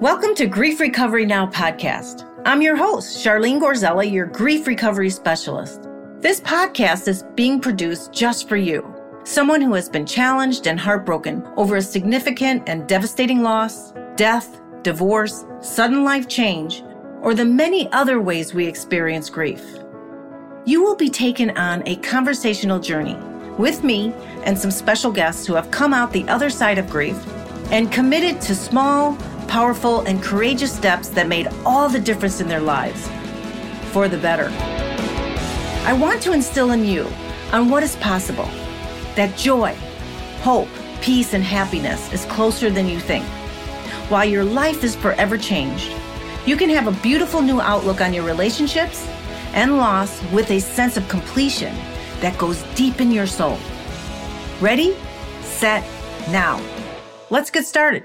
Welcome to Grief Recovery Now podcast. I'm your host, Charlene Gorzella, your grief recovery specialist. This podcast is being produced just for you, someone who has been challenged and heartbroken over a significant and devastating loss, death, divorce, sudden life change, or the many other ways we experience grief. You will be taken on a conversational journey with me and some special guests who have come out the other side of grief and committed to small, powerful, and courageous steps that made all the difference in their lives for the better. I want to instill in you on what is possible that joy, hope, peace, and happiness is closer than you think. While your life is forever changed, you can have a beautiful new outlook on your relationships and loss with a sense of completion that goes deep in your soul. Ready, set, now. Let's get started.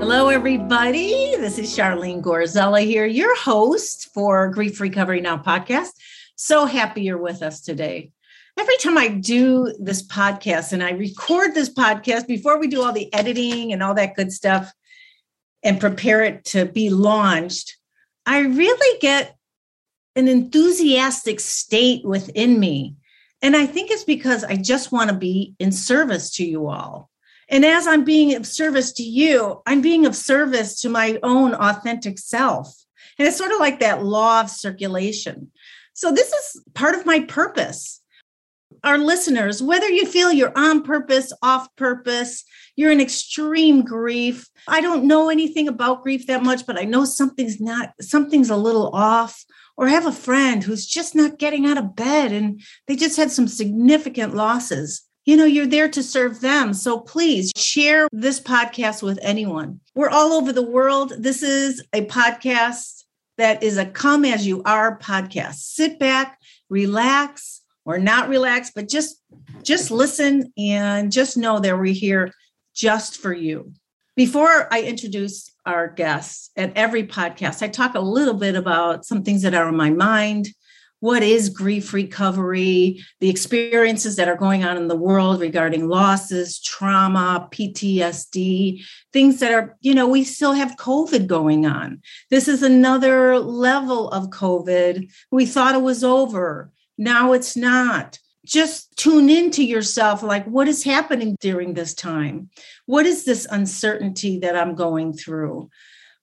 Hello, everybody. This is Charlene Gorzella here, your host for Grief Recovery Now podcast. So happy you're with us today. Every time I do this podcast and I record this podcast before we do all the editing and all that good stuff and prepare it to be launched, I really get an enthusiastic state within me. And I think it's because I just want to be in service to you all. And as I'm being of service to you, I'm being of service to my own authentic self. And it's sort of like that law of circulation. So, this is part of my purpose. Our listeners, whether you feel you're on purpose, off purpose, you're in extreme grief. I don't know anything about grief that much, but I know something's not, something's a little off. Or have a friend who's just not getting out of bed and they just had some significant losses you know, you're there to serve them. So please share this podcast with anyone. We're all over the world. This is a podcast that is a come as you are podcast. Sit back, relax, or not relax, but just just listen and just know that we're here just for you. Before I introduce our guests at every podcast, I talk a little bit about some things that are on my mind what is grief recovery, the experiences that are going on in the world regarding losses, trauma, PTSD, things that are, you know, we still have COVID going on. This is another level of COVID. We thought it was over. Now it's not. Just tune into yourself like, what is happening during this time? What is this uncertainty that I'm going through?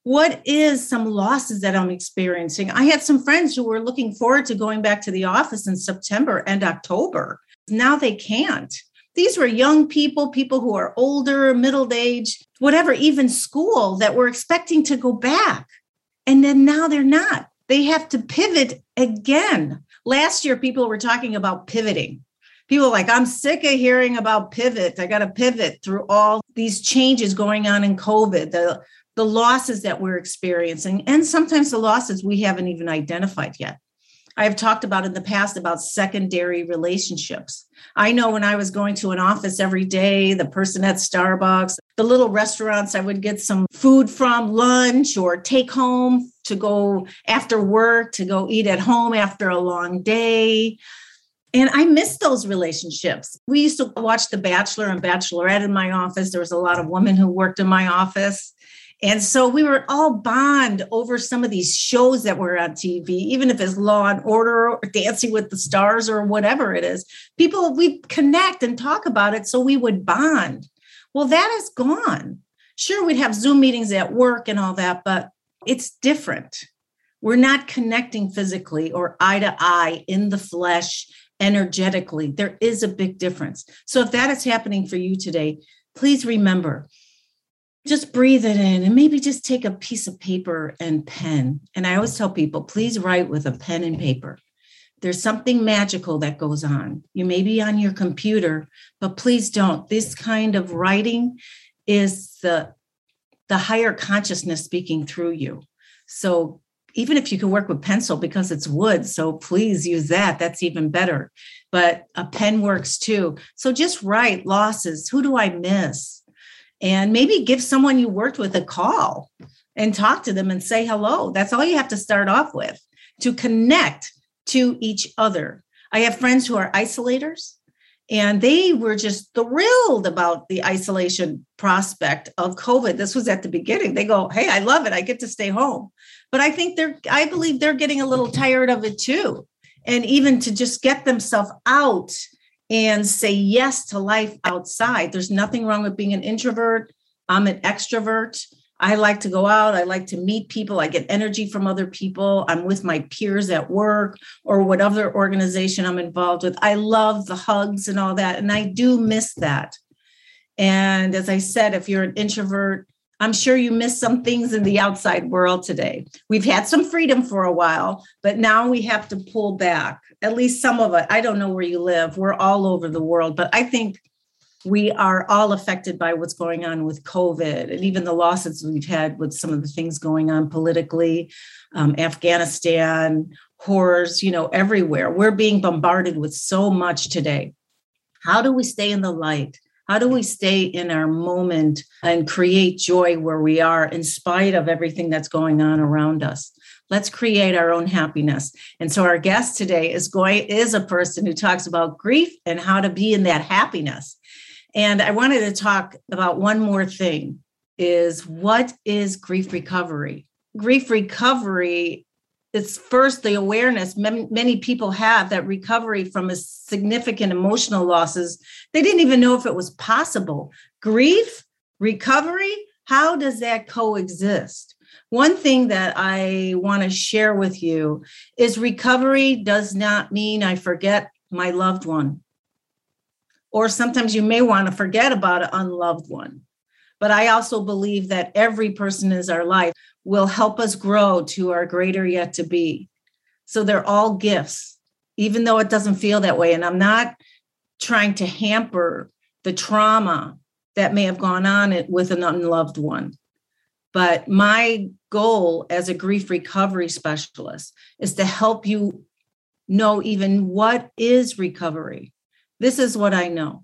What is some losses that I'm experiencing? I had some friends who were looking forward to going back to the office in September and October. Now they can't. These were young people, people who are older, middle age, whatever, even school that were expecting to go back. And then now they're not. They have to pivot again. Last year, people were talking about pivoting. People like, I'm sick of hearing about pivot. I got to pivot through all these changes going on in COVID, the the losses that we're experiencing, and sometimes the losses we haven't even identified yet. I've talked about in the past about secondary relationships. I know when I was going to an office every day, the person at Starbucks, the little restaurants I would get some food from, lunch or take home to go after work, to go eat at home after a long day. And I miss those relationships. We used to watch The Bachelor and Bachelorette in my office. There was a lot of women who worked in my office. And so we were all bond over some of these shows that were on TV, even if it's Law and Order or Dancing with the Stars or whatever it is. People, we connect and talk about it so we would bond. Well, that is gone. Sure, we'd have Zoom meetings at work and all that, but it's different. We're not connecting physically or eye to eye in the flesh energetically. There is a big difference. So if that is happening for you today, please remember just breathe it in and maybe just take a piece of paper and pen. And I always tell people, please write with a pen and paper. There's something magical that goes on. You may be on your computer, but please don't. This kind of writing is the, the higher consciousness speaking through you. So even if you can work with pencil because it's wood, so please use that. That's even better. But a pen works too. So just write losses. Who do I miss? And maybe give someone you worked with a call and talk to them and say hello. That's all you have to start off with to connect to each other. I have friends who are isolators And they were just thrilled about the isolation prospect of COVID. This was at the beginning. They go, Hey, I love it. I get to stay home. But I think they're, I believe they're getting a little tired of it too. And even to just get themselves out and say yes to life outside. There's nothing wrong with being an introvert. I'm an extrovert. I like to go out. I like to meet people. I get energy from other people. I'm with my peers at work or whatever organization I'm involved with. I love the hugs and all that. And I do miss that. And as I said, if you're an introvert, I'm sure you miss some things in the outside world today. We've had some freedom for a while, but now we have to pull back. At least some of it. I don't know where you live. We're all over the world, but I think we are all affected by what's going on with COVID and even the losses we've had with some of the things going on politically, um, Afghanistan, horrors, you know, everywhere. We're being bombarded with so much today. How do we stay in the light? How do we stay in our moment and create joy where we are in spite of everything that's going on around us? Let's create our own happiness. And so our guest today is going is a person who talks about grief and how to be in that happiness. And I wanted to talk about one more thing is what is grief recovery? Grief recovery is first the awareness many people have that recovery from a significant emotional losses, they didn't even know if it was possible. Grief, recovery, how does that coexist? One thing that I want to share with you is recovery does not mean I forget my loved one or sometimes you may want to forget about an unloved one. But I also believe that every person in our life will help us grow to our greater yet to be. So they're all gifts, even though it doesn't feel that way. And I'm not trying to hamper the trauma that may have gone on with an unloved one. But my goal as a grief recovery specialist is to help you know even what is recovery this is what I know.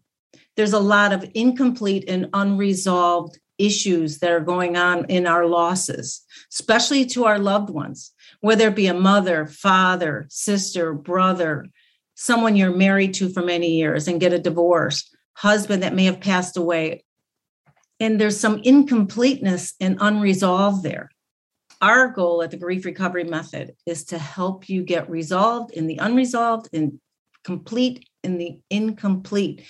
There's a lot of incomplete and unresolved issues that are going on in our losses, especially to our loved ones, whether it be a mother, father, sister, brother, someone you're married to for many years and get a divorce, husband that may have passed away. And there's some incompleteness and unresolved there. Our goal at the Grief Recovery Method is to help you get resolved in the unresolved and complete in the incomplete.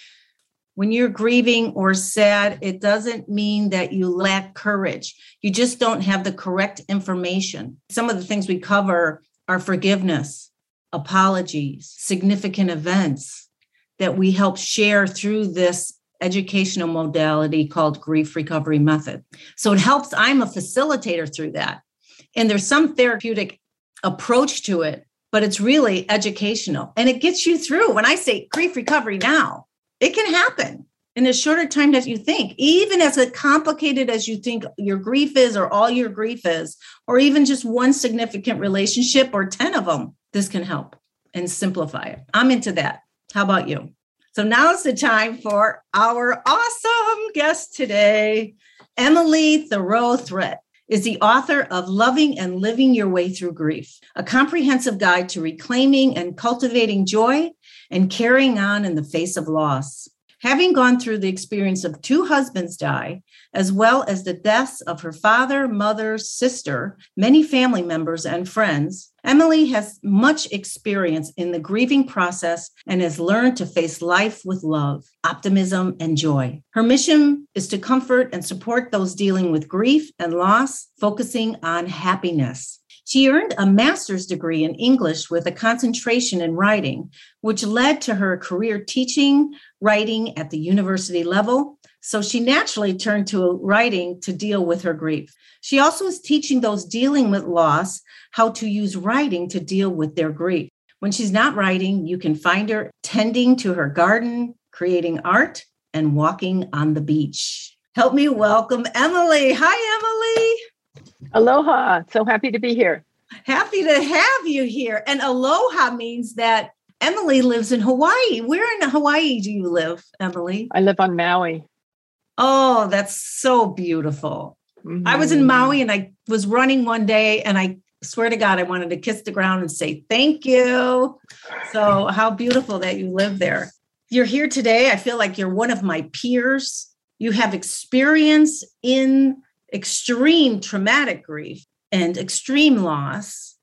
When you're grieving or sad, it doesn't mean that you lack courage. You just don't have the correct information. Some of the things we cover are forgiveness, apologies, significant events that we help share through this educational modality called grief recovery method. So it helps, I'm a facilitator through that. And there's some therapeutic approach to it but it's really educational and it gets you through. When I say grief recovery now, it can happen in a shorter time that you think, even as complicated as you think your grief is, or all your grief is, or even just one significant relationship or 10 of them, this can help and simplify it. I'm into that. How about you? So now's the time for our awesome guest today, Emily Thiroux Threatt is the author of Loving and Living Your Way Through Grief, a comprehensive guide to reclaiming and cultivating joy and carrying on in the face of loss. Having gone through the experience of two husbands die, as well as the deaths of her father, mother, sister, many family members, and friends, Emily has much experience in the grieving process and has learned to face life with love, optimism, and joy. Her mission is to comfort and support those dealing with grief and loss, focusing on happiness. She earned a master's degree in English with a concentration in writing, which led to her career teaching writing at the university level. So she naturally turned to writing to deal with her grief. She also is teaching those dealing with loss how to use writing to deal with their grief. When she's not writing, you can find her tending to her garden, creating art, and walking on the beach. Help me welcome Emily. Hi, Emily. Aloha. So happy to be here. Happy to have you here. And aloha means that Emily lives in Hawaii. Where in Hawaii do you live, Emily? I live on Maui. Oh, that's so beautiful. Mm-hmm. I was in Maui and I was running one day and I swear to God, I wanted to kiss the ground and say thank you. So, how beautiful that you live there. you're here today. I feel like you're one of my peers. You have experience in extreme traumatic grief and extreme loss.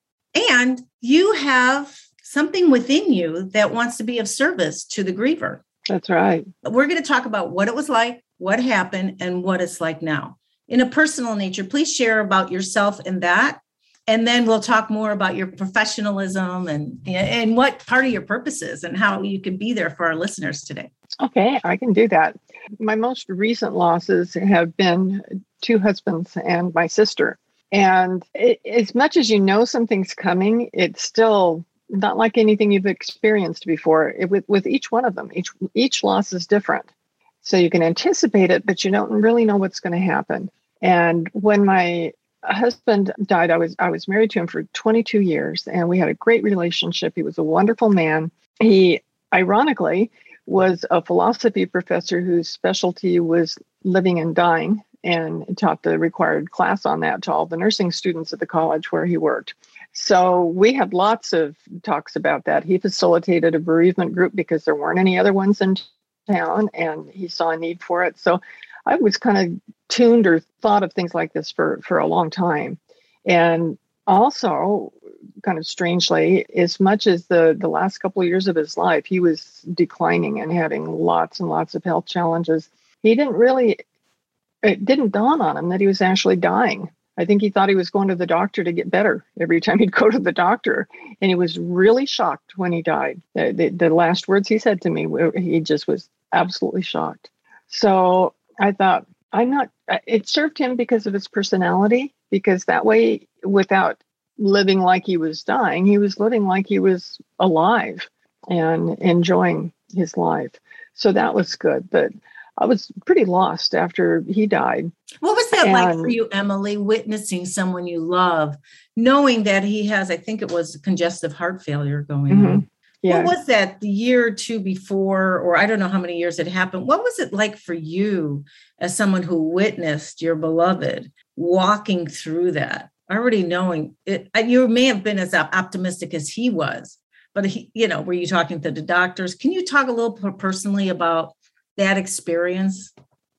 And you have something within you that wants to be of service to the griever. That's right. We're going to talk about what it was like, what happened, and what it's like now. In a personal nature, please share about yourself and that. And then we'll talk more about your professionalism and, and what part of your purpose is and how you can be there for our listeners today. Okay, I can do that. My most recent losses have been two husbands and my sister. And it, as much as you know something's coming, it's still not like anything you've experienced before. It, with with each one of them, each each loss is different, so you can anticipate it, but you don't really know what's going to happen. And when my husband died, I was I was married to him for 22 years, and we had a great relationship. He was a wonderful man. He ironically was a philosophy professor whose specialty was living and dying and taught the required class on that to all the nursing students at the college where he worked. So we had lots of talks about that. He facilitated a bereavement group because there weren't any other ones in town and he saw a need for it. So I was kind of tuned or thought of things like this for for a long time. And also kind of strangely, as much as the the last couple of years of his life, he was declining and having lots and lots of health challenges. He didn't really it didn't dawn on him that he was actually dying. I think he thought he was going to the doctor to get better every time he'd go to the doctor. And he was really shocked when he died. The, the, the last words he said to me, he just was absolutely shocked. So I thought, I'm not, it served him because of his personality, because that way, without living like he was dying, he was living like he was alive and enjoying his life. So that was good. But I was pretty lost after he died. What was that and, like for you, Emily, witnessing someone you love, knowing that he has, I think it was congestive heart failure going mm-hmm. on? Yeah. What was that the year or two before, or I don't know how many years it happened? What was it like for you as someone who witnessed your beloved walking through that, already knowing it? You may have been as optimistic as he was, but he, you know, were you talking to the doctors? Can you talk a little personally about that experience?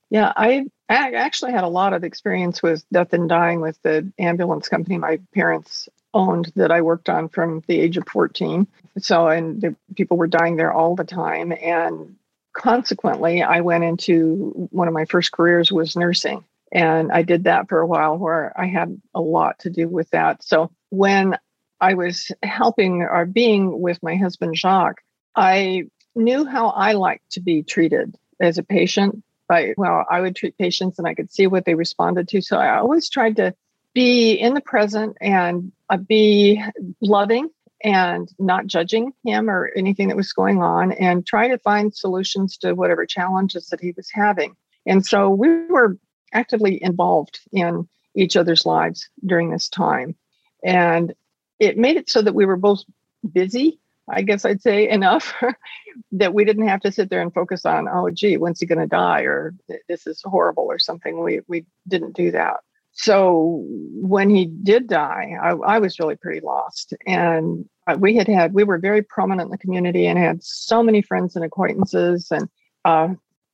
Yeah, I, I actually had a lot of experience with death and dying with the ambulance company my parents owned that I worked on from the age of 14. So, and the people were dying there all the time. And consequently, I went into one of my first careers was nursing. And I did that for a while where I had a lot to do with that. So when I was helping or being with my husband, Jacques, I knew how I liked to be treated as a patient. But well, I would treat patients and I could see what they responded to. So I always tried to be in the present and uh, be loving and not judging him or anything that was going on and try to find solutions to whatever challenges that he was having. And so we were actively involved in each other's lives during this time. And it made it so that we were both busy I guess I'd say enough that we didn't have to sit there and focus on, oh, gee, when's he going to die or this is horrible or something. We we didn't do that. So when he did die, I, I was really pretty lost. And we had had we were very prominent in the community and had so many friends and acquaintances. And uh,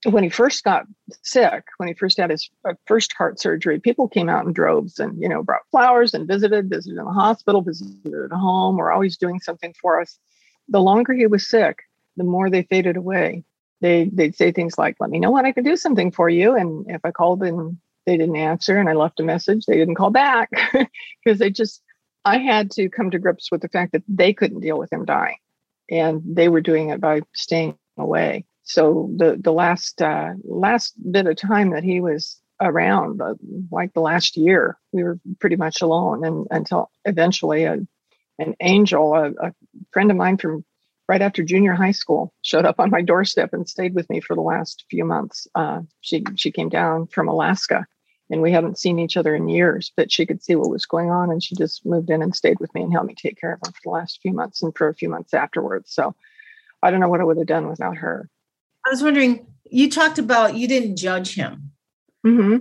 when he first got sick, when he first had his uh, first heart surgery, people came out in droves and you know brought flowers and visited, visited in the hospital, visited at home, or always doing something for us the longer he was sick, the more they faded away. They they'd say things like, "Let me know when I can do something for you," and if I called and they didn't answer, and I left a message, they didn't call back because they just. I had to come to grips with the fact that they couldn't deal with him dying, and they were doing it by staying away. So the the last uh, last bit of time that he was around, uh, like the last year, we were pretty much alone, and until eventually a an angel, a, a friend of mine from right after junior high school showed up on my doorstep and stayed with me for the last few months. Uh, she she came down from Alaska, and we hadn't seen each other in years, but she could see what was going on, and she just moved in and stayed with me and helped me take care of him for the last few months and for a few months afterwards. So I don't know what I would have done without her. I was wondering, you talked about you didn't judge him. Mm-hmm.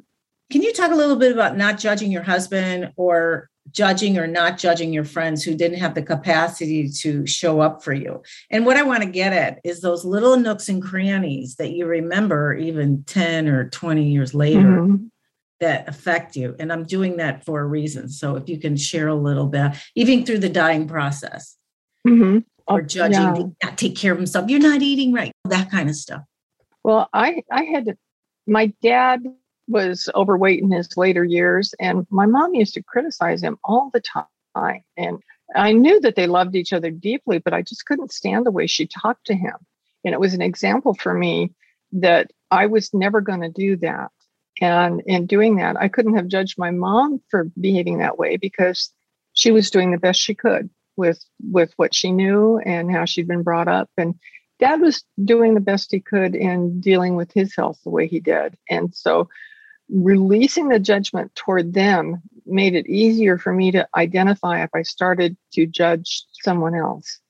Can you talk a little bit about not judging your husband or judging or not judging your friends who didn't have the capacity to show up for you. And what I want to get at is those little nooks and crannies that you remember even 10 or 20 years later mm-hmm. that affect you. And I'm doing that for a reason. So if you can share a little bit, even through the dying process. Mm-hmm. Or oh, judging, yeah. not take care of himself. You're not eating right. That kind of stuff. Well, I I had to. My dad was overweight in his later years, and my mom used to criticize him all the time. And I knew that they loved each other deeply, but I just couldn't stand the way she talked to him. And it was an example for me that I was never going to do that. And in doing that, I couldn't have judged my mom for behaving that way because she was doing the best she could with with what she knew and how she'd been brought up. And dad was doing the best he could in dealing with his health the way he did. And so releasing the judgment toward them made it easier for me to identify if I started to judge someone else.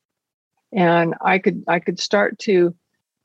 And I could I could start to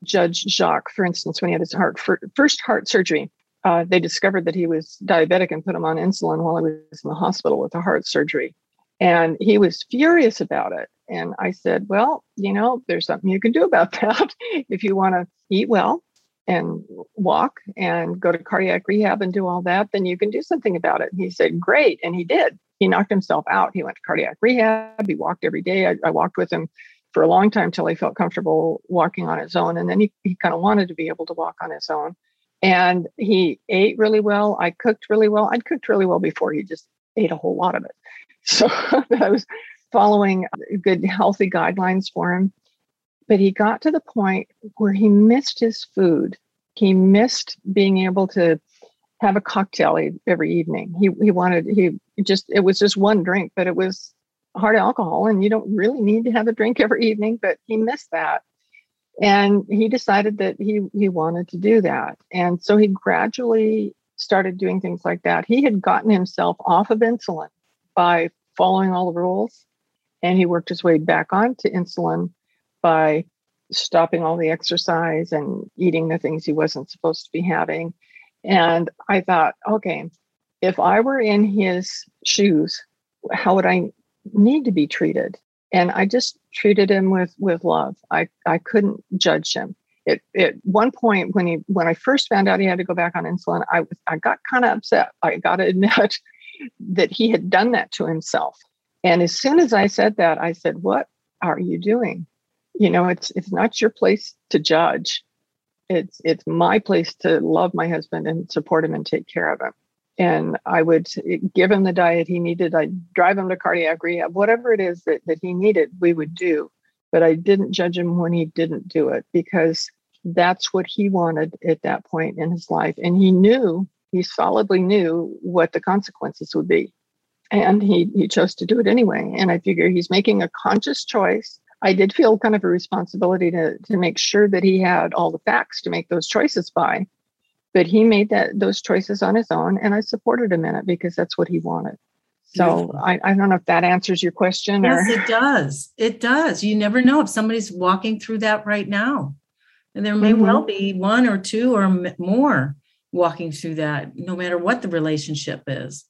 judge Jacques, for instance, when he had his heart first heart surgery. Uh, they discovered that he was diabetic and put him on insulin while he was in the hospital with a heart surgery. And he was furious about it. And I said, Well, you know, there's something you can do about that. if you want to eat well, and walk and go to cardiac rehab and do all that, then you can do something about it. And he said, Great. And he did. He knocked himself out. He went to cardiac rehab. He walked every day. I, I walked with him for a long time till he felt comfortable walking on his own. And then he, he kind of wanted to be able to walk on his own. And he ate really well. I cooked really well. I'd cooked really well before. He just ate a whole lot of it. So I was following good, healthy guidelines for him. But he got to the point where he missed his food. He missed being able to have a cocktail every evening. He he wanted he just it was just one drink, but it was hard alcohol, and you don't really need to have a drink every evening. But he missed that, and he decided that he he wanted to do that, and so he gradually started doing things like that. He had gotten himself off of insulin by following all the rules, and he worked his way back on to insulin by stopping all the exercise and eating the things he wasn't supposed to be having. And I thought, okay, if I were in his shoes, how would I need to be treated? And I just treated him with with love. I I couldn't judge him. At one point when he when I first found out he had to go back on insulin, I I got kind of upset. I got to admit that he had done that to himself. And as soon as I said that, I said, "What are you doing? you know it's it's not your place to judge. It's it's my place to love my husband and support him and take care of him. And i would give him the diet he needed. I'd drive him to cardiac rehab whatever it is that, that he needed we would do. But i didn't judge him when he didn't do it because that's what he wanted at that point in his life. And he knew he solidly knew what the consequences would be and he he chose to do it anyway and i figure he's making a conscious choice I did feel kind of a responsibility to to make sure that he had all the facts to make those choices by. But he made that those choices on his own, and I supported him in it because that's what he wanted. So I, I don't know if that answers your question. Yes, or... it does. It does. You never know if somebody's walking through that right now, and there may mm-hmm. well be one or two or more walking through that, no matter what the relationship is.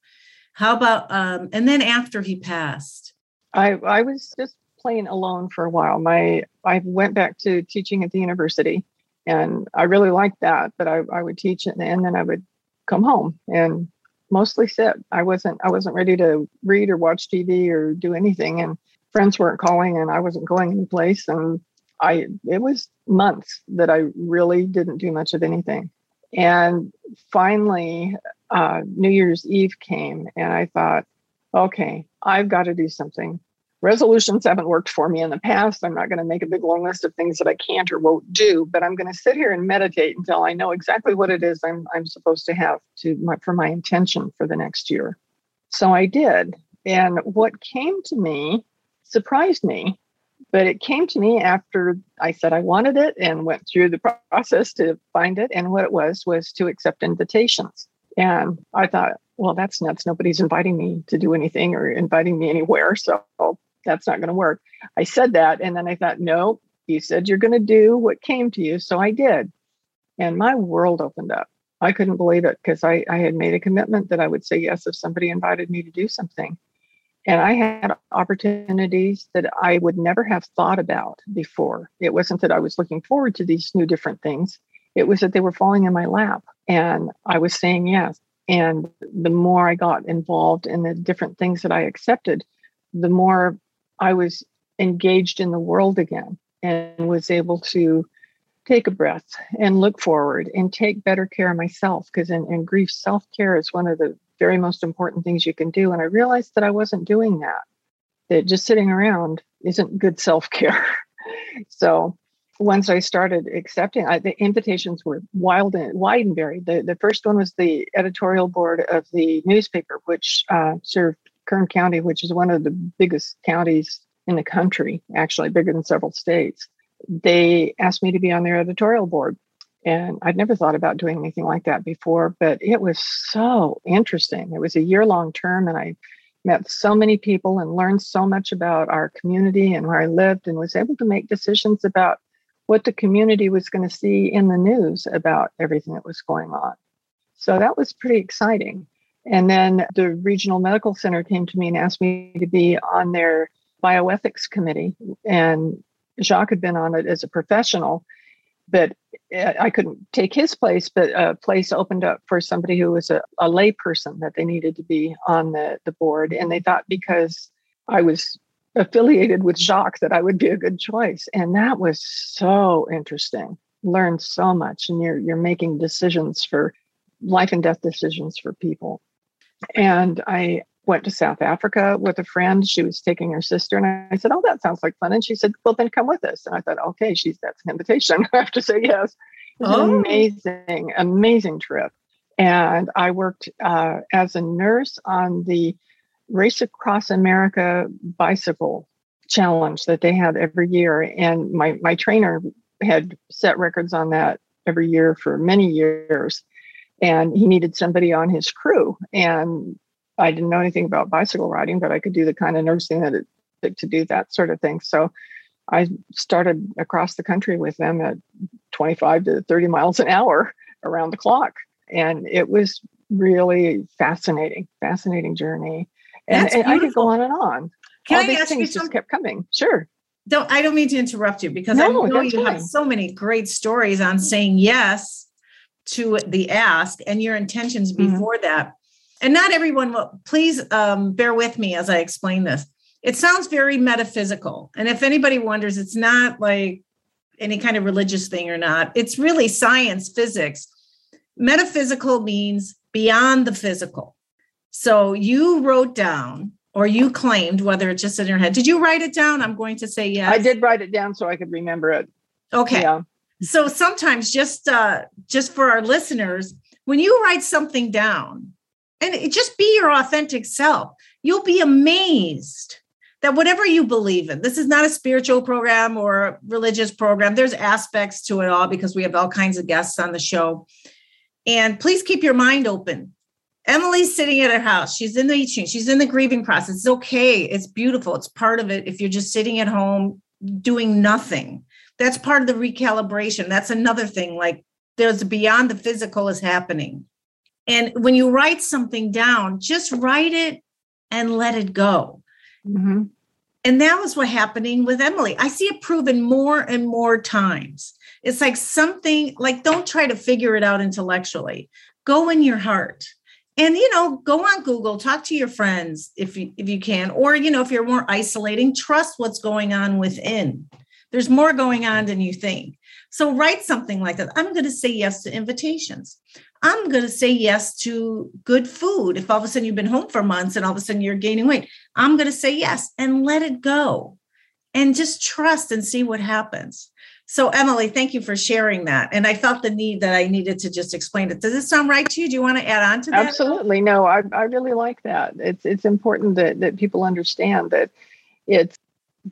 How about um, and then after he passed? I I was just playing alone for a while. My I went back to teaching at the university, and I really liked that. But I, I would teach it, and then I would come home and mostly sit. I wasn't I wasn't ready to read or watch TV or do anything, and friends weren't calling, and I wasn't going anyplace. And I it was months that I really didn't do much of anything. And finally, uh, New Year's Eve came, and I thought, okay, I've got to do something resolutions haven't worked for me in the past. I'm not going to make a big long list of things that I can't or won't do, but I'm going to sit here and meditate until I know exactly what it is I'm I'm supposed to have to my, for my intention for the next year. So I did, and what came to me surprised me, but it came to me after I said I wanted it and went through the process to find it. And what it was was to accept invitations. And I thought, well, that's nuts. Nobody's inviting me to do anything or inviting me anywhere. So that's not going to work. I said that. And then I thought, no, you said you're going to do what came to you. So I did. And my world opened up. I couldn't believe it because I, I had made a commitment that I would say yes if somebody invited me to do something. And I had opportunities that I would never have thought about before. It wasn't that I was looking forward to these new different things, it was that they were falling in my lap and I was saying yes. And the more I got involved in the different things that I accepted, the more I was engaged in the world again and was able to take a breath and look forward and take better care of myself because in, in grief self-care is one of the very most important things you can do and i realized that i wasn't doing that that just sitting around isn't good self-care so once I started accepting, I, the invitations were wild and wide and varied. The, the first one was the editorial board of the newspaper, which uh, served Kern County, which is one of the biggest counties in the country, actually bigger than several states. They asked me to be on their editorial board. And I'd never thought about doing anything like that before, but it was so interesting. It was a year long term, and I met so many people and learned so much about our community and where I lived, and was able to make decisions about what the community was going to see in the news about everything that was going on. So that was pretty exciting. And then the regional medical center came to me and asked me to be on their bioethics committee. And Jacques had been on it as a professional, but eh, I couldn't take his place. But a place opened up for somebody who was a, a lay person that they needed to be on the, the board. And they thought because I was affiliated with Jacques that I would be a good choice. And that was so interesting. Learned so much. And you're you're making decisions for life and death decisions for people. And I went to South Africa with a friend. She was taking her sister, and I said, "Oh, that sounds like fun." And she said, "Well, then come with us." And I thought, "Okay, she's that's an invitation. I have to say yes." It was oh. an amazing, amazing trip. And I worked uh, as a nurse on the Race Across America bicycle challenge that they have every year. And my, my trainer had set records on that every year for many years. And he needed somebody on his crew. And I didn't know anything about bicycle riding, but I could do the kind of nursing that it took to do that sort of thing. So I started across the country with them at 25 to 30 miles an hour around the clock. And it was really fascinating, fascinating journey and, and I could go on and on. Can All I these things just kept coming. Sure. Don't I don't mean to interrupt you because no, I know you fine. have so many great stories on saying yes to the ask and your intentions mm-hmm. before that. And not everyone will please um, bear with me as I explain this. It sounds very metaphysical. And if anybody wonders, it's not like any kind of religious thing or not. It's really science, physics. Metaphysical means beyond the physical. So you wrote down or you claimed, whether it's just in your head. Did you write it down? I'm going to say yes. I did write it down so I could remember it. Okay. Yeah. So sometimes just uh just for our listeners, when you write something down and just be your authentic self, you'll be amazed that whatever you believe in, this is not a spiritual program or a religious program. There's aspects to it all because we have all kinds of guests on the show. And please keep your mind open Emily's sitting at her house. She's in the she's in the grieving process. It's okay. It's beautiful. It's part of it. If you're just sitting at home doing nothing, that's part of the recalibration. That's another thing. Like there's beyond the physical is happening. And when you write something down, just write it and let it go. Mm-hmm. And that was what happening with Emily. I see it proven more and more times. It's like something like don't try to figure it out intellectually. Go in your heart and you know go on google talk to your friends if you if you can or you know if you're more isolating trust what's going on within there's more going on than you think so write something like that i'm going to say yes to invitations i'm going to say yes to good food if all of a sudden you've been home for months and all of a sudden you're gaining weight i'm going to say yes and let it go and just trust and see what happens so, Emily, thank you for sharing that. And I felt the need that I needed to just explain it. Does this sound right to you? Do you want to add on to that? Absolutely. No, I, I really like that. It's it's important that, that people understand that it's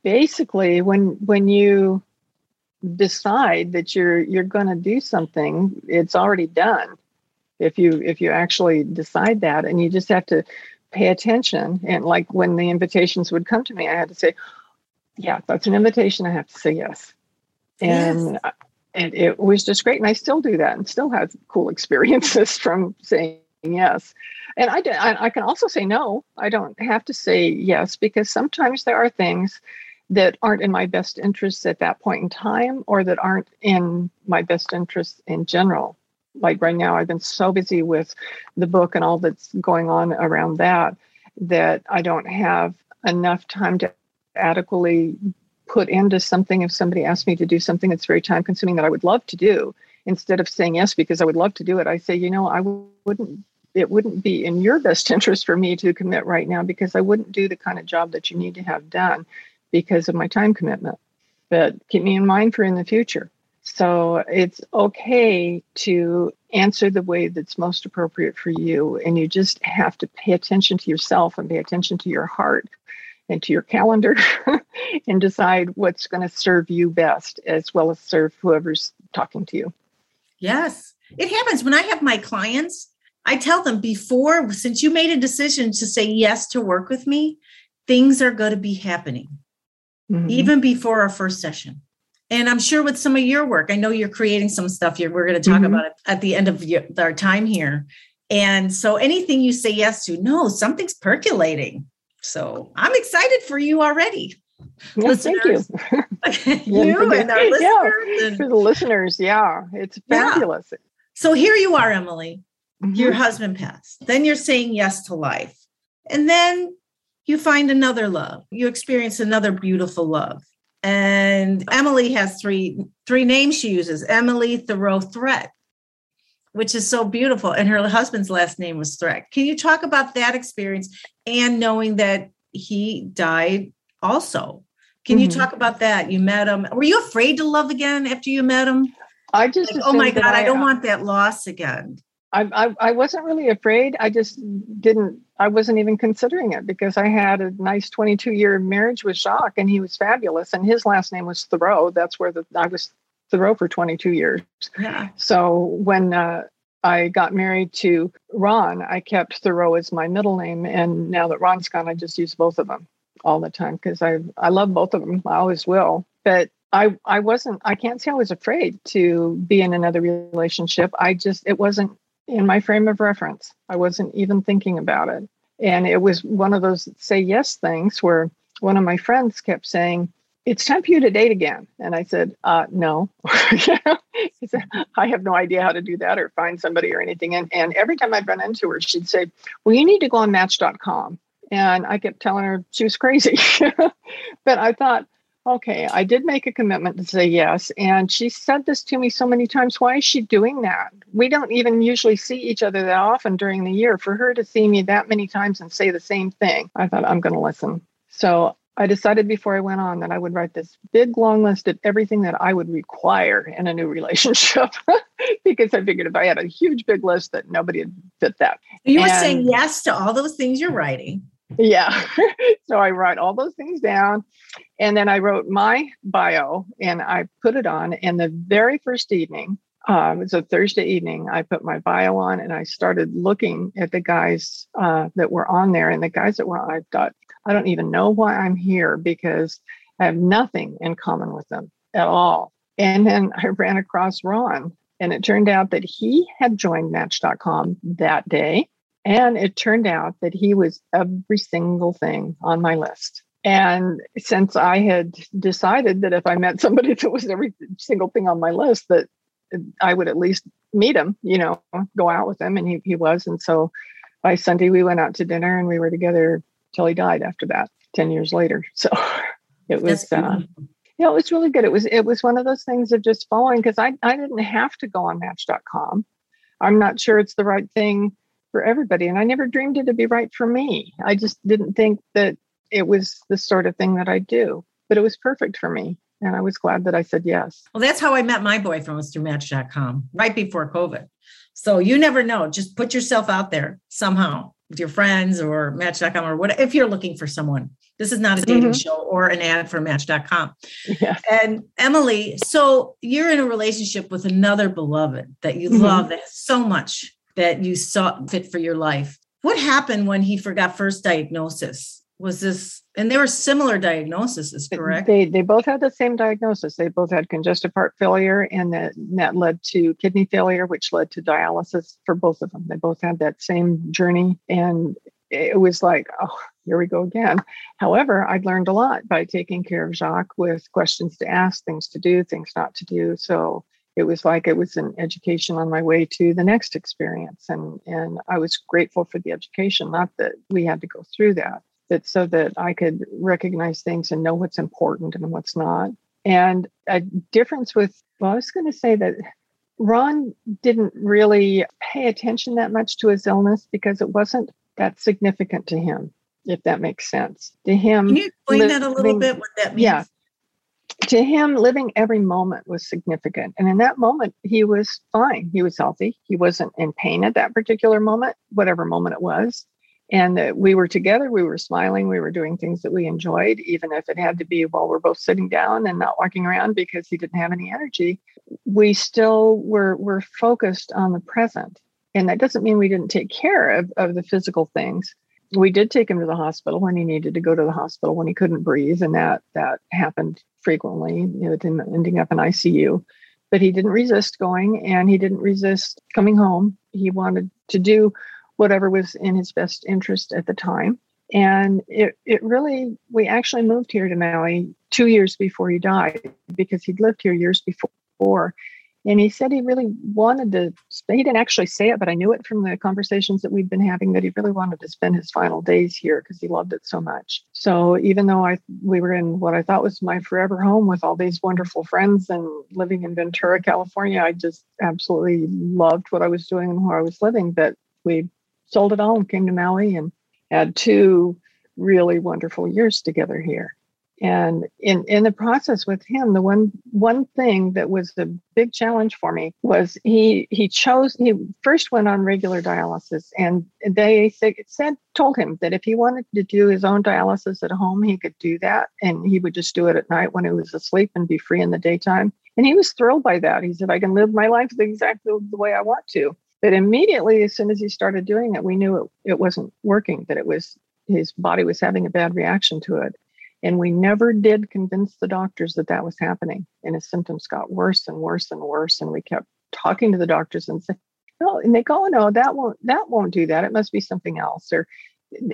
basically when when you decide that you're you're going to do something, it's already done. If you if you actually decide that, and you just have to pay attention. And like when the invitations would come to me, I had to say, "Yeah, that's an invitation. I have to say yes." and yes. and it was just great and i still do that and still have cool experiences from saying yes and I, I, I can also say no. I don't have to say yes because sometimes there are things that aren't in my best interests at that point in time or that aren't in my best interests in general. Like right now, I've been so busy with the book and all that's going on around that that I don't have enough time to adequately put into something if somebody asks me to do something that's very time consuming that I would love to do. Instead of saying yes because I would love to do it, I say, you know, I wouldn't it wouldn't be in your best interest for me to commit right now because I wouldn't do the kind of job that you need to have done because of my time commitment. But keep me in mind for in the future. So it's okay to answer the way that's most appropriate for you. And you just have to pay attention to yourself and pay attention to your heart and to your calendar and decide what's going to serve you best as well as serve whoever's talking to you. Yes. It happens when I have my clients, I tell them before, since you made a decision to say yes to work with me, things are going to be happening mm-hmm. even before our first session. And I'm sure with some of your work, I know you're creating some stuff here. We're going to talk mm-hmm. about it at the end of your, our time here. And so anything you say yes to, no, something's percolating. So I'm excited for you already. Yeah, thank you. you and our listeners. Yeah, and, for the listeners, yeah, it's fabulous. Yeah. So here you are, Emily. Mm-hmm. Your husband passed. Then you're saying yes to life. And then you find another love. You experience another beautiful love. And Emily has three three names she uses. Emily Thiroux Threatt, which is so beautiful. And her husband's last name was Threatt. Can you talk about that experience and knowing that he died also? Can mm-hmm. you talk about that? You met him. Were you afraid to love again after you met him? I just like, oh my god, I, I don't want that loss again. I, I, I wasn't really afraid. I just didn't. I wasn't even considering it because I had a nice 22 year marriage with Jacques, and he was fabulous. And his last name was Thiroux. That's where the I was Thiroux for 22 years. Yeah. So when uh, I got married to Ron, I kept Thiroux as my middle name, and now that Ron's gone, I just use both of them all the time because I I love both of them. I always will. But I I wasn't. I can't say I was afraid to be in another relationship. I just it wasn't in my frame of reference. I wasn't even thinking about it. And it was one of those say yes things where one of my friends kept saying, It's time for you to date again. And I said, uh, No. said, I have no idea how to do that or find somebody or anything. And, and every time I'd run into her, she'd say, Well, you need to go on match.com. And I kept telling her she was crazy. but I thought, okay, I did make a commitment to say yes. And she said this to me so many times. Why is she doing that? We don't even usually see each other that often during the year. For her to see me that many times and say the same thing, I thought, I'm going to listen. So I decided before I went on that I would write this big long list of everything that I would require in a new relationship because I figured if I had a huge big list that nobody would fit that. You were saying yes to all those things you're writing. Yeah. so I write all those things down. And then I wrote my bio and I put it on. And the very first evening, uh, it was a Thursday evening, I put my bio on and I started looking at the guys uh, that were on there. And the guys that were on, I thought, I don't even know why I'm here because I have nothing in common with them at all. And then I ran across Ron, and it turned out that he had joined Match.com that day and it turned out that he was every single thing on my list. And since I had decided that if I met somebody that was every single thing on my list, that I would at least meet him, you know, go out with him. And he, he was. And so by Sunday, we went out to dinner and we were together till he died after that, 10 years later. So it was, uh, yeah, it was really good. It was, it was one of those things of just following because I, I didn't have to go on match.com. I'm not sure it's the right thing for everybody. And I never dreamed it would be right for me. I just didn't think that it was the sort of thing that I do, but it was perfect for me. And I was glad that I said yes. Well, that's how I met my boyfriend was through Match.com right before COVID. So you never know. Just put yourself out there somehow with your friends or Match.com or what if you're looking for someone. This is not a dating mm-hmm. show or an ad for Match.com. Yes. And Emily, so you're in a relationship with another beloved that you mm-hmm. love so much that you saw fit for your life. What happened when he forgot first diagnosis? was this and they were similar diagnoses correct? they they both had the same diagnosis. They both had congestive heart failure and that that led to kidney failure which led to dialysis for both of them. They both had that same journey and it was like oh here we go again. However i'd learned a lot by taking care of jacques with questions to ask things to do things not to do. So it was like it was an education on my way to the next experience and and i was grateful for the education not that we had to go through that that so that I could recognize things and know what's important and what's not. And a difference with, well, I was going to say that Ron didn't really pay attention that much to his illness because it wasn't that significant to him, if that makes sense. To him, can you explain living, that a little bit? What that means? Yeah. To him, living every moment was significant. And in that moment, he was fine. He was healthy. He wasn't in pain at that particular moment, whatever moment it was and that we were together we were smiling we were doing things that we enjoyed even if it had to be while we're both sitting down and not walking around because he didn't have any energy we still were were focused on the present and that doesn't mean we didn't take care of, of the physical things we did take him to the hospital when he needed to go to the hospital when he couldn't breathe and that that happened frequently you know ending up in icu but he didn't resist going and he didn't resist coming home he wanted to do whatever was in his best interest at the time. And it, it really, we actually moved here to Maui two years before he died because he'd lived here years before. And he said he really wanted to, he didn't actually say it, but I knew it from the conversations that we'd been having that he really wanted to spend his final days here because he loved it so much. So even though I we were in what I thought was my forever home with all these wonderful friends and living in Ventura, California, I just absolutely loved what I was doing and where I was living. But we sold it all and came to Maui and had two really wonderful years together here. And in, in the process with him, the one one thing that was the big challenge for me was he he chose he first went on regular dialysis, and they said told him that if he wanted to do his own dialysis at home, he could do that, and he would just do it at night when he was asleep and be free in the daytime. And he was thrilled by that. He said, "I can live my life exactly the way I want to." But immediately, as soon as he started doing it, we knew it, it wasn't working, that it was his body was having a bad reaction to it. And we never did convince the doctors that that was happening. And his symptoms got worse and worse and worse. And we kept talking to the doctors and saying, no, and they go, oh, no, that won't, that won't do that. It must be something else. Or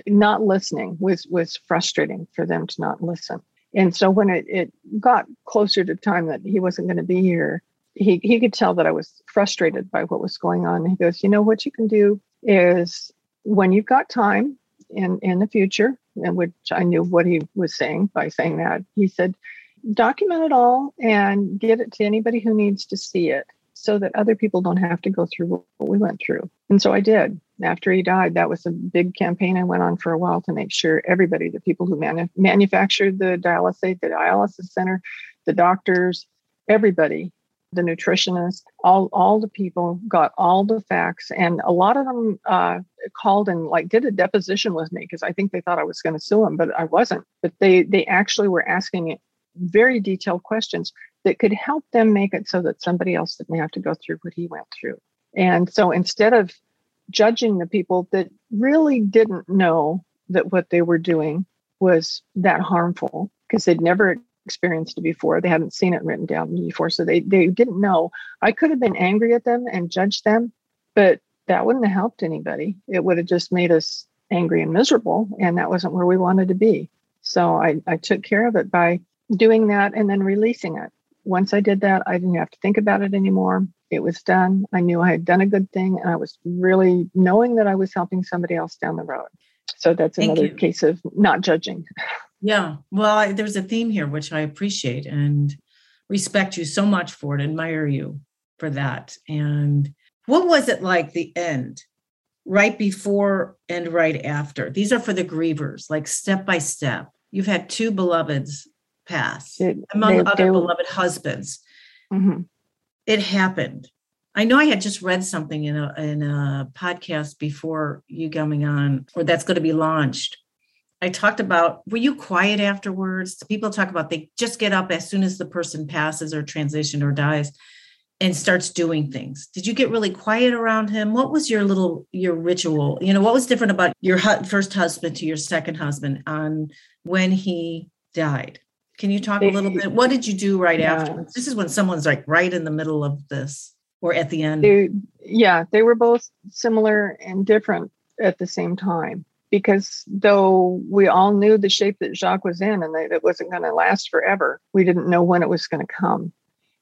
not listening was, was frustrating for them to not listen. And so when it, it got closer to time that he wasn't going to be here, he, he could tell that I was frustrated by what was going on. He goes, You know, what you can do is when you've got time in, in the future, which I knew what he was saying by saying that, he said, document it all and get it to anybody who needs to see it so that other people don't have to go through what we went through. And so I did. After he died, that was a big campaign I went on for a while to make sure everybody, the people who manu- manufactured the dialysate, the dialysis center, the doctors, everybody the nutritionist, all all the people got all the facts, and a lot of them uh, called and like did a deposition with me because I think they thought I was going to sue them, but I wasn't. But they they actually were asking very detailed questions that could help them make it so that somebody else didn't have to go through what he went through. And so instead of judging the people that really didn't know that what they were doing was that harmful because they'd never experienced it before. They hadn't seen it written down before, so they they didn't know. I could have been angry at them and judged them, but that wouldn't have helped anybody. It would have just made us angry and miserable, and that wasn't where we wanted to be. So I, I took care of it by doing that and then releasing it. Once I did that, I didn't have to think about it anymore. It was done. I knew I had done a good thing, and I was really knowing that I was helping somebody else down the road. So that's another case of not judging. Yeah. Well, I, there's a theme here, which I appreciate and respect you so much for it, admire you for that. And what was it like the end, right before and right after? These are for the grievers, like step by step. You've had two beloveds pass, it, among they, other they, beloved husbands. Mm-hmm. It happened. I know I had just read something in a in a podcast before you coming on, or that's going to be launched I talked about were you quiet afterwards? People talk about they just get up as soon as the person passes or transition or dies. and starts doing things. Did you get really quiet around him? What was your little your ritual? You know what was different about your first husband to your second husband on when he died? Can you talk a little bit? What did you do right yeah. after this is when someone's like right in the middle of this or at the end. They, yeah they were both similar and different at the same time because though we all knew the shape that Jacques was in and that it wasn't going to last forever, we didn't know when it was going to come.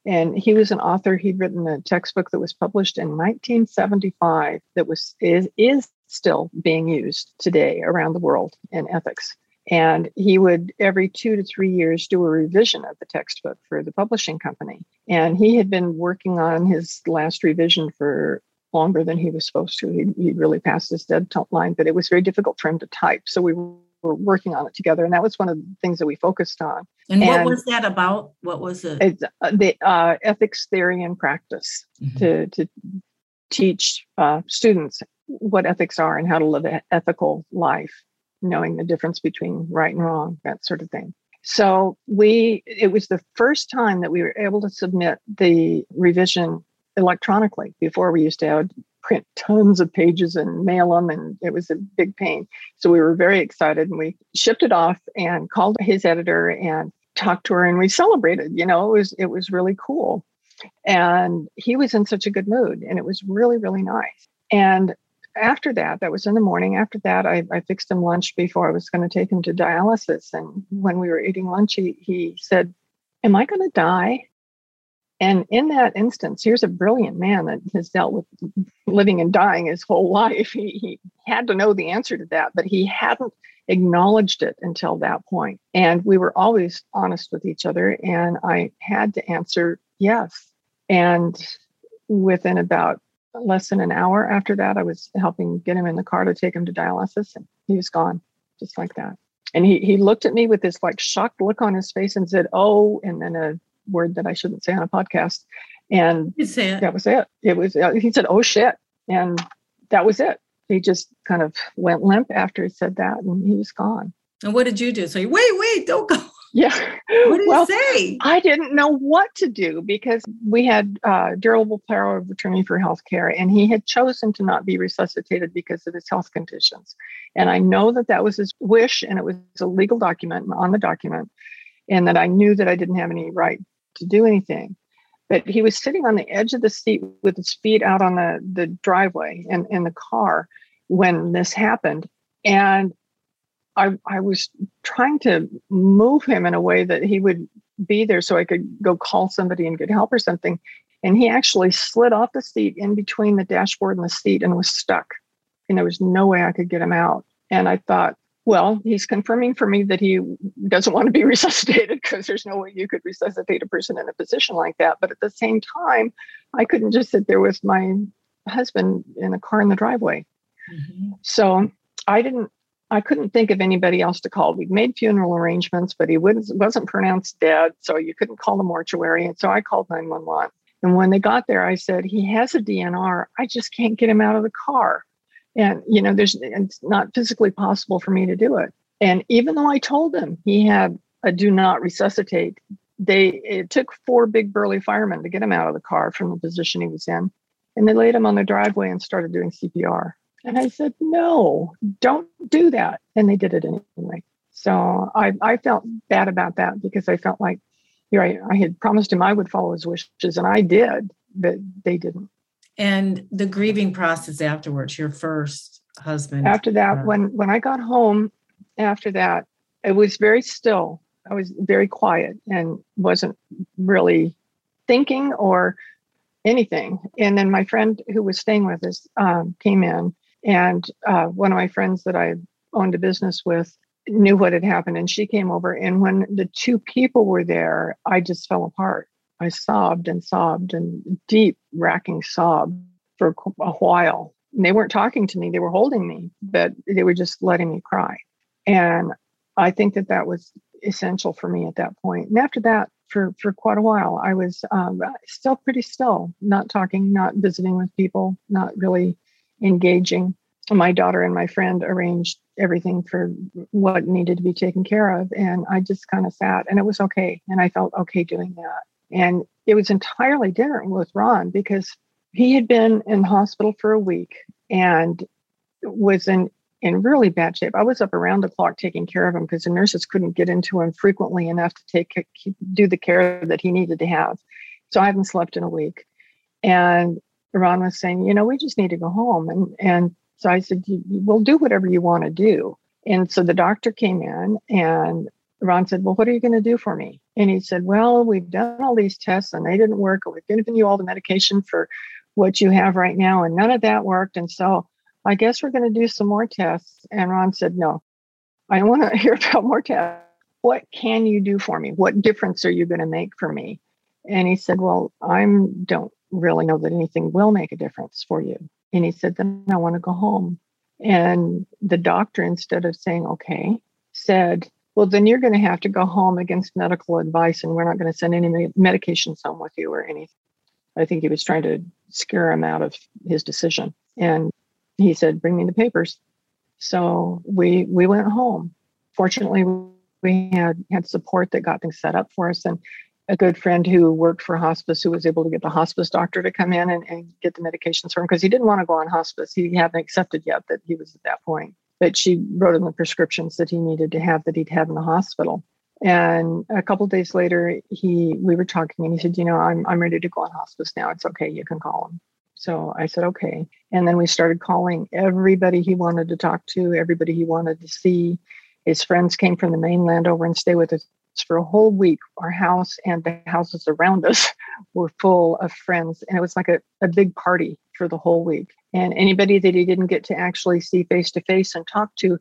And he was an author. He'd written a textbook that was published in 1975 that was is, is still being used today around the world in ethics. And he would every two to three years do a revision of the textbook for the publishing company. And he had been working on his last revision for longer than he was supposed to. He, he really passed his deadline, but it was very difficult for him to type. So we were working on it together, and that was one of the things that we focused on. And, and what was that about? What was it? It's uh, the uh, ethics theory and practice mm-hmm. to to teach uh, students what ethics are and how to live an ethical life, knowing the difference between right and wrong, that sort of thing. So we it was the first time that we were able to submit the revision electronically. Before we used to print tons of pages and mail them, and it was a big pain. So we were very excited and we shipped it off and called his editor and talked to her and we celebrated. You know, it was it was really cool. And he was in such a good mood and it was really, really nice. And after that, that was in the morning. After that, I, I fixed him lunch before I was going to take him to dialysis. And when we were eating lunch, he, he said, Am I going to die? And in that instance, here's a brilliant man that has dealt with living and dying his whole life. He, he had to know the answer to that, but he hadn't acknowledged it until that point. And we were always honest with each other. And I had to answer yes. And within about less than an hour after that, I was helping get him in the car to take him to dialysis, and he was gone just like that. And he, he looked at me with this like shocked look on his face and said, Oh, and then a word that I shouldn't say on a podcast. And that was it. It was, uh, he said, oh shit. And that was it. He just kind of went limp after he said that and he was gone. And what did you do? So you, wait, wait, don't go. Yeah. What did well, say? I didn't know what to do because we had uh, durable power of attorney for healthcare, and he had chosen to not be resuscitated because of his health conditions. And I know that that was his wish, and it was a legal document on the document and that I knew that I didn't have any right to do anything. But he was sitting on the edge of the seat with his feet out on the, the driveway and in the car when this happened. And I, I was trying to move him in a way that he would be there so I could go call somebody and get help or something. And he actually slid off the seat in between the dashboard and the seat and was stuck. And there was no way I could get him out. And I thought, well, he's confirming for me that he doesn't want to be resuscitated because there's no way you could resuscitate a person in a position like that. But at the same time, I couldn't just sit there with my husband in a car in the driveway. Mm-hmm. So I didn't, I couldn't think of anybody else to call. We'd made funeral arrangements, but he wasn't pronounced dead. So you couldn't call the mortuary. And so I called 911. And when they got there, I said, he has a DNR. I just can't get him out of the car and you know there's it's not physically possible for me to do it. And even though i told them he had a do not resuscitate they it took four big burly firemen to get him out of the car from the position he was in. And they laid him on the driveway and started doing cpr and i said no don't do that. And they did it anyway. So i i felt bad about that because i felt like here I, I had promised him i would follow his wishes and i did but they didn't and the grieving process afterwards your first husband. After that uh, when when i got home after that it was very still. I was very quiet and wasn't really thinking or anything. And then my friend who was staying with us um, came in and uh, one of my friends that i owned a business with knew what had happened and she came over and when the two people were there i just fell apart I sobbed and sobbed and deep, racking sob for a while. And they weren't talking to me, they were holding me, but they were just letting me cry. And I think that that was essential for me at that point. And after that, for, for quite a while, I was um, still pretty still, not talking, not visiting with people, not really engaging. My daughter and my friend arranged everything for what needed to be taken care of. And I just kind of sat and it was okay. And I felt okay doing that. And it was entirely different with Ron because he had been in hospital for a week and was in in really bad shape. I was up around the clock taking care of him because the nurses couldn't get into him frequently enough to take do the care that he needed to have. So I haven't slept in a week. And Ron was saying, you know, we just need to go home. And and so I said, we'll do whatever you want to do. And so the doctor came in and Ron said, Well, what are you going to do for me? And he said, Well, we've done all these tests and they didn't work. We've given you all the medication for what you have right now, and none of that worked. And so I guess we're going to do some more tests. And Ron said, No, I don't want to hear about more tests. What can you do for me? What difference are you going to make for me? And he said, Well, I don't really know that anything will make a difference for you. And he said, Then I want to go home. And the doctor, instead of saying, Okay, said, Well, then you're going to have to go home against medical advice, and we're not going to send any medications home with you or anything. I think he was trying to scare him out of his decision. And he said, "Bring me the papers." So we we went home. Fortunately, we had had support that got things set up for us, and a good friend who worked for hospice who was able to get the hospice doctor to come in and, and get the medications for him because he didn't want to go on hospice. He hadn't accepted yet that he was at that point. But she wrote him the prescriptions that he needed to have that he'd have in the hospital. And a couple days later, he we were talking and he said, you know, I'm I'm ready to go on hospice now. It's okay, you can call him. So I said, okay. And then we started calling everybody he wanted to talk to, everybody he wanted to see. His friends came from the mainland over and stay with us for a whole week. Our house and the houses around us were full of friends. And it was like a, a big party for the whole week. And anybody that he didn't get to actually see face to face and talk to,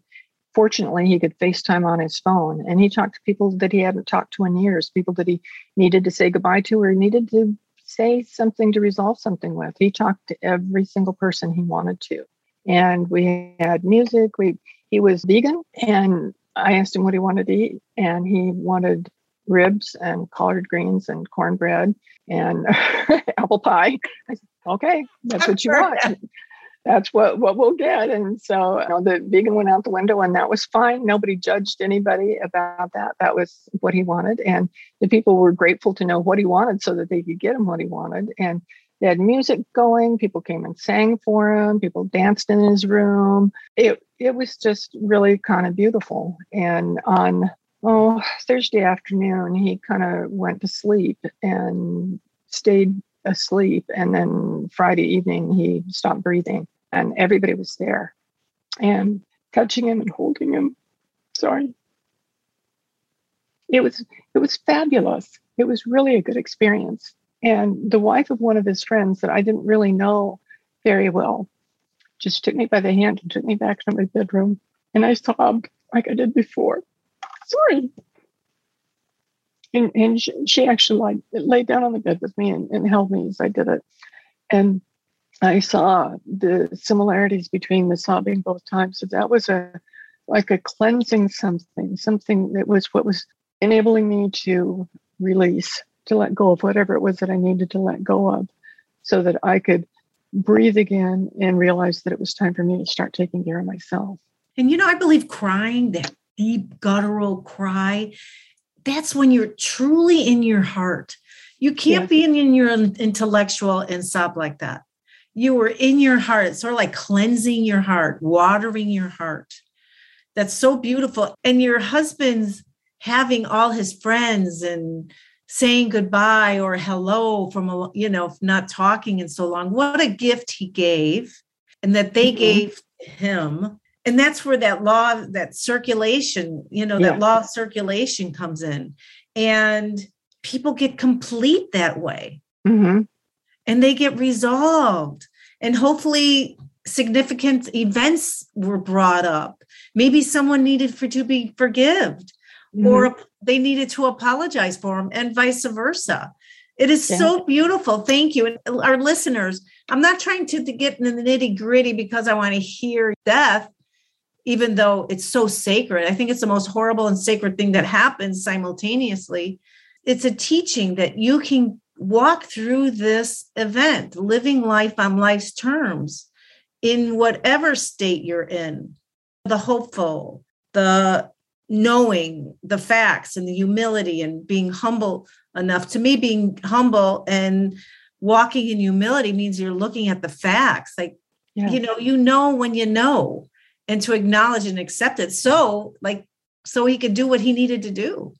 fortunately, he could FaceTime on his phone. And he talked to people that he hadn't talked to in years, people that he needed to say goodbye to or he needed to say something to resolve something with. He talked to every single person he wanted to. And we had music. We he was vegan and I asked him what he wanted to eat, and he wanted ribs and collard greens and cornbread and apple pie. I said, okay, that's what you want. That's what, what we'll get. And so you know, the vegan went out the window and that was fine. Nobody judged anybody about that. That was what he wanted. And the people were grateful to know what he wanted so that they could get him what he wanted. And they had music going. People came and sang for him. People danced in his room. It it was just really kind of beautiful. And on oh Thursday afternoon, he kind of went to sleep and stayed asleep. And then Friday evening, he stopped breathing, and everybody was there and touching him and holding him. Sorry. It was it was fabulous. It was really a good experience. And the wife of one of his friends that I didn't really know very well just took me by the hand and took me back to my bedroom. And I sobbed like I did before. Sorry. And, and she, she actually lied, laid down on the bed with me and, and held me as I did it. And I saw the similarities between the sobbing both times. So that was a like a cleansing something, something that was what was enabling me to release to let go of whatever it was that I needed to let go of so that I could breathe again and realize that it was time for me to start taking care of myself. And you know, I believe crying, that deep guttural cry, that's when you're truly in your heart. You can't yes. be in, in your intellectual and sob like that. You were in your heart. It's sort of like cleansing your heart, watering your heart. That's so beautiful. And your husband's having all his friends and saying goodbye or hello from a you know not talking in so long what a gift he gave and that they mm-hmm. gave him and that's where that law that circulation you know yeah. that law of circulation comes in and people get complete that way mm-hmm. and they get resolved and hopefully significant events were brought up maybe someone needed for to be forgived mm-hmm. or they needed to apologize for them and vice versa. It is yeah. so beautiful. Thank you. And our listeners, I'm not trying to, to get in the nitty gritty because I want to hear death, even though it's so sacred. I think it's the most horrible and sacred thing that happens simultaneously. It's a teaching that you can walk through this event, living life on life's terms in whatever state you're in the hopeful, the knowing the facts and the humility and being humble enough to me being humble and walking in humility means you're looking at the facts like you know you know when you know and to acknowledge and accept it so like so he could do what he needed to do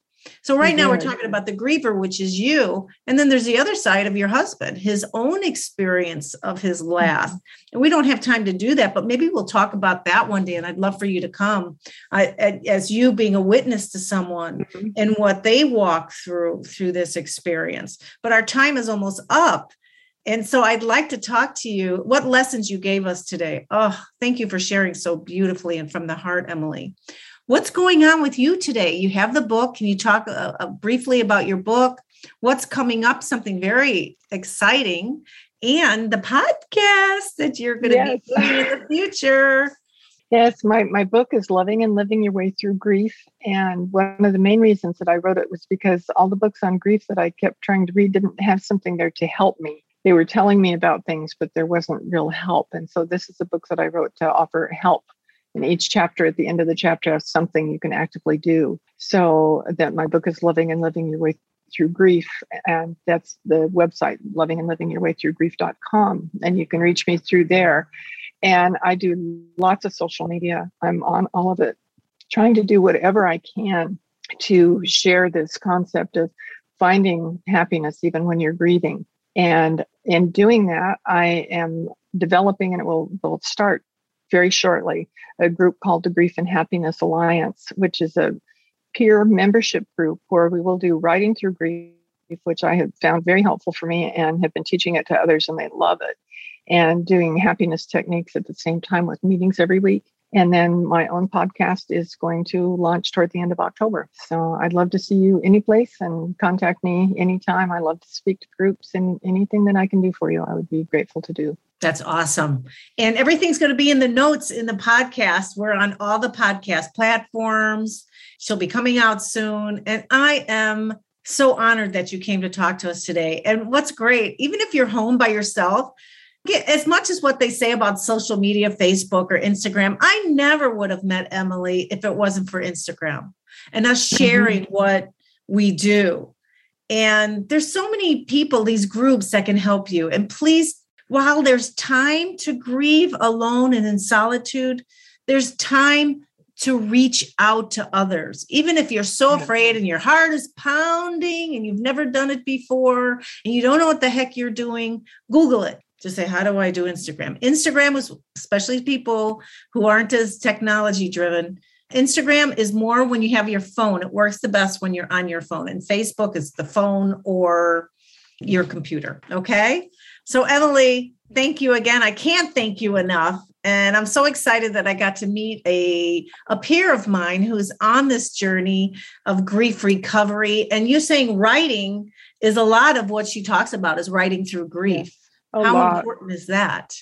so right now we're talking about the griever, which is you. And then there's the other side of your husband, his own experience of his loss. Mm-hmm. And we don't have time to do that, but maybe we'll talk about that one day. And I'd love for you to come I, as you being a witness to someone mm-hmm. and what they walk through through this experience. But our time is almost up. And so I'd like to talk to you what lessons you gave us today. Oh, thank you for sharing so beautifully and from the heart, Emily. What's going on with you today? You have the book. Can you talk uh, uh, briefly about your book? What's coming up? Something very exciting. And the podcast that you're going to yes. be doing in the future. Yes, my, my book is Loving and Living Your Way Through Grief. And one of the main reasons that I wrote it was because all the books on grief that I kept trying to read didn't have something there to help me. They were telling me about things, but there wasn't real help. And so this is a book that I wrote to offer help and each chapter at the end of the chapter has something you can actively do. So that my book is loving and living your way through grief and that's the website loving and living your way through grief.com and you can reach me through there. And i do lots of social media. I'm on all of it trying to do whatever i can to share this concept of finding happiness even when you're grieving. And in doing that i am developing and it will, will start very shortly a group called the Grief and Happiness Alliance, which is a peer membership group where we will do writing through grief, which I have found very helpful for me and have been teaching it to others, and they love it. And doing happiness techniques at the same time with meetings every week. And then my own podcast is going to launch toward the end of October. So I'd love to see you any place and contact me anytime. I love to speak to groups and anything that I can do for you, I would be grateful to do. That's awesome. And everything's going to be in the notes in the podcast. We're on all the podcast platforms. She'll be coming out soon. And I am so honored that you came to talk to us today. And what's great, even if you're home by yourself, as much as what they say about social media, Facebook or Instagram, I never would have met Emily if it wasn't for Instagram and us mm-hmm. sharing mm-hmm. what we do. And there's so many people, these groups that can help you. And please while there's time to grieve alone and in solitude, there's time to reach out to others. Even if you're so afraid and your heart is pounding and you've never done it before and you don't know what the heck you're doing, Google it. Just say, How do I do Instagram? Instagram was, especially people who aren't as technology driven, Instagram is more when you have your phone. It works the best when you're on your phone. And Facebook is the phone or your computer. Okay. So, Emily, thank you again. I can't thank you enough. And I'm so excited that I got to meet a, a peer of mine who's on this journey of grief recovery. And you saying writing is a lot of what she talks about is writing through grief. How lot. important is that?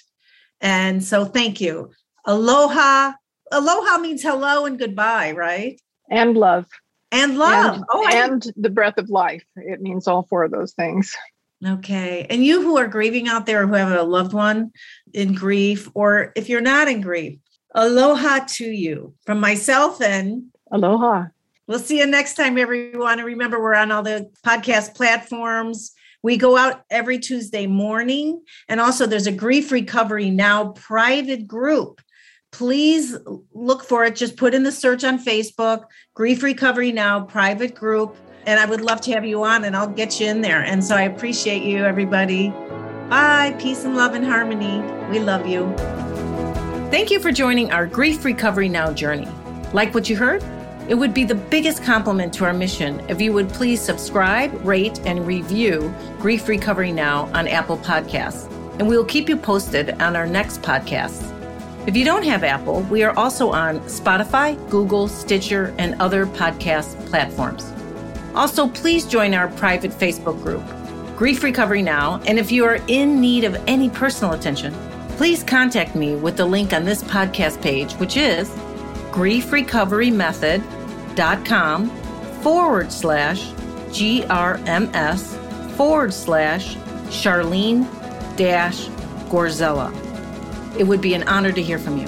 And so thank you. Aloha. Aloha means hello and goodbye, right? And love. And love. And, oh, and the breath of life. It means all four of those things. Okay. And you who are grieving out there, who have a loved one in grief, or if you're not in grief, aloha to you from myself and aloha. We'll see you next time, everyone. And remember, we're on all the podcast platforms. We go out every Tuesday morning. And also, there's a Grief Recovery Now private group. Please look for it. Just put in the search on Facebook, Grief Recovery Now private group and I would love to have you on and I'll get you in there. And so I appreciate you, everybody. Bye. Peace and love and harmony. We love you. Thank you for joining our Grief Recovery Now journey. Like what you heard? It would be the biggest compliment to our mission if you would please subscribe, rate, and review Grief Recovery Now on Apple Podcasts. And we will keep you posted on our next podcast. If you don't have Apple, we are also on Spotify, Google, Stitcher, and other podcast platforms. Also, please join our private Facebook group, Grief Recovery Now. And if you are in need of any personal attention, please contact me with the link on this podcast page, which is griefrecoverymethod.com forward slash GRMS forward slash Charlene dash Gorzella. It would be an honor to hear from you.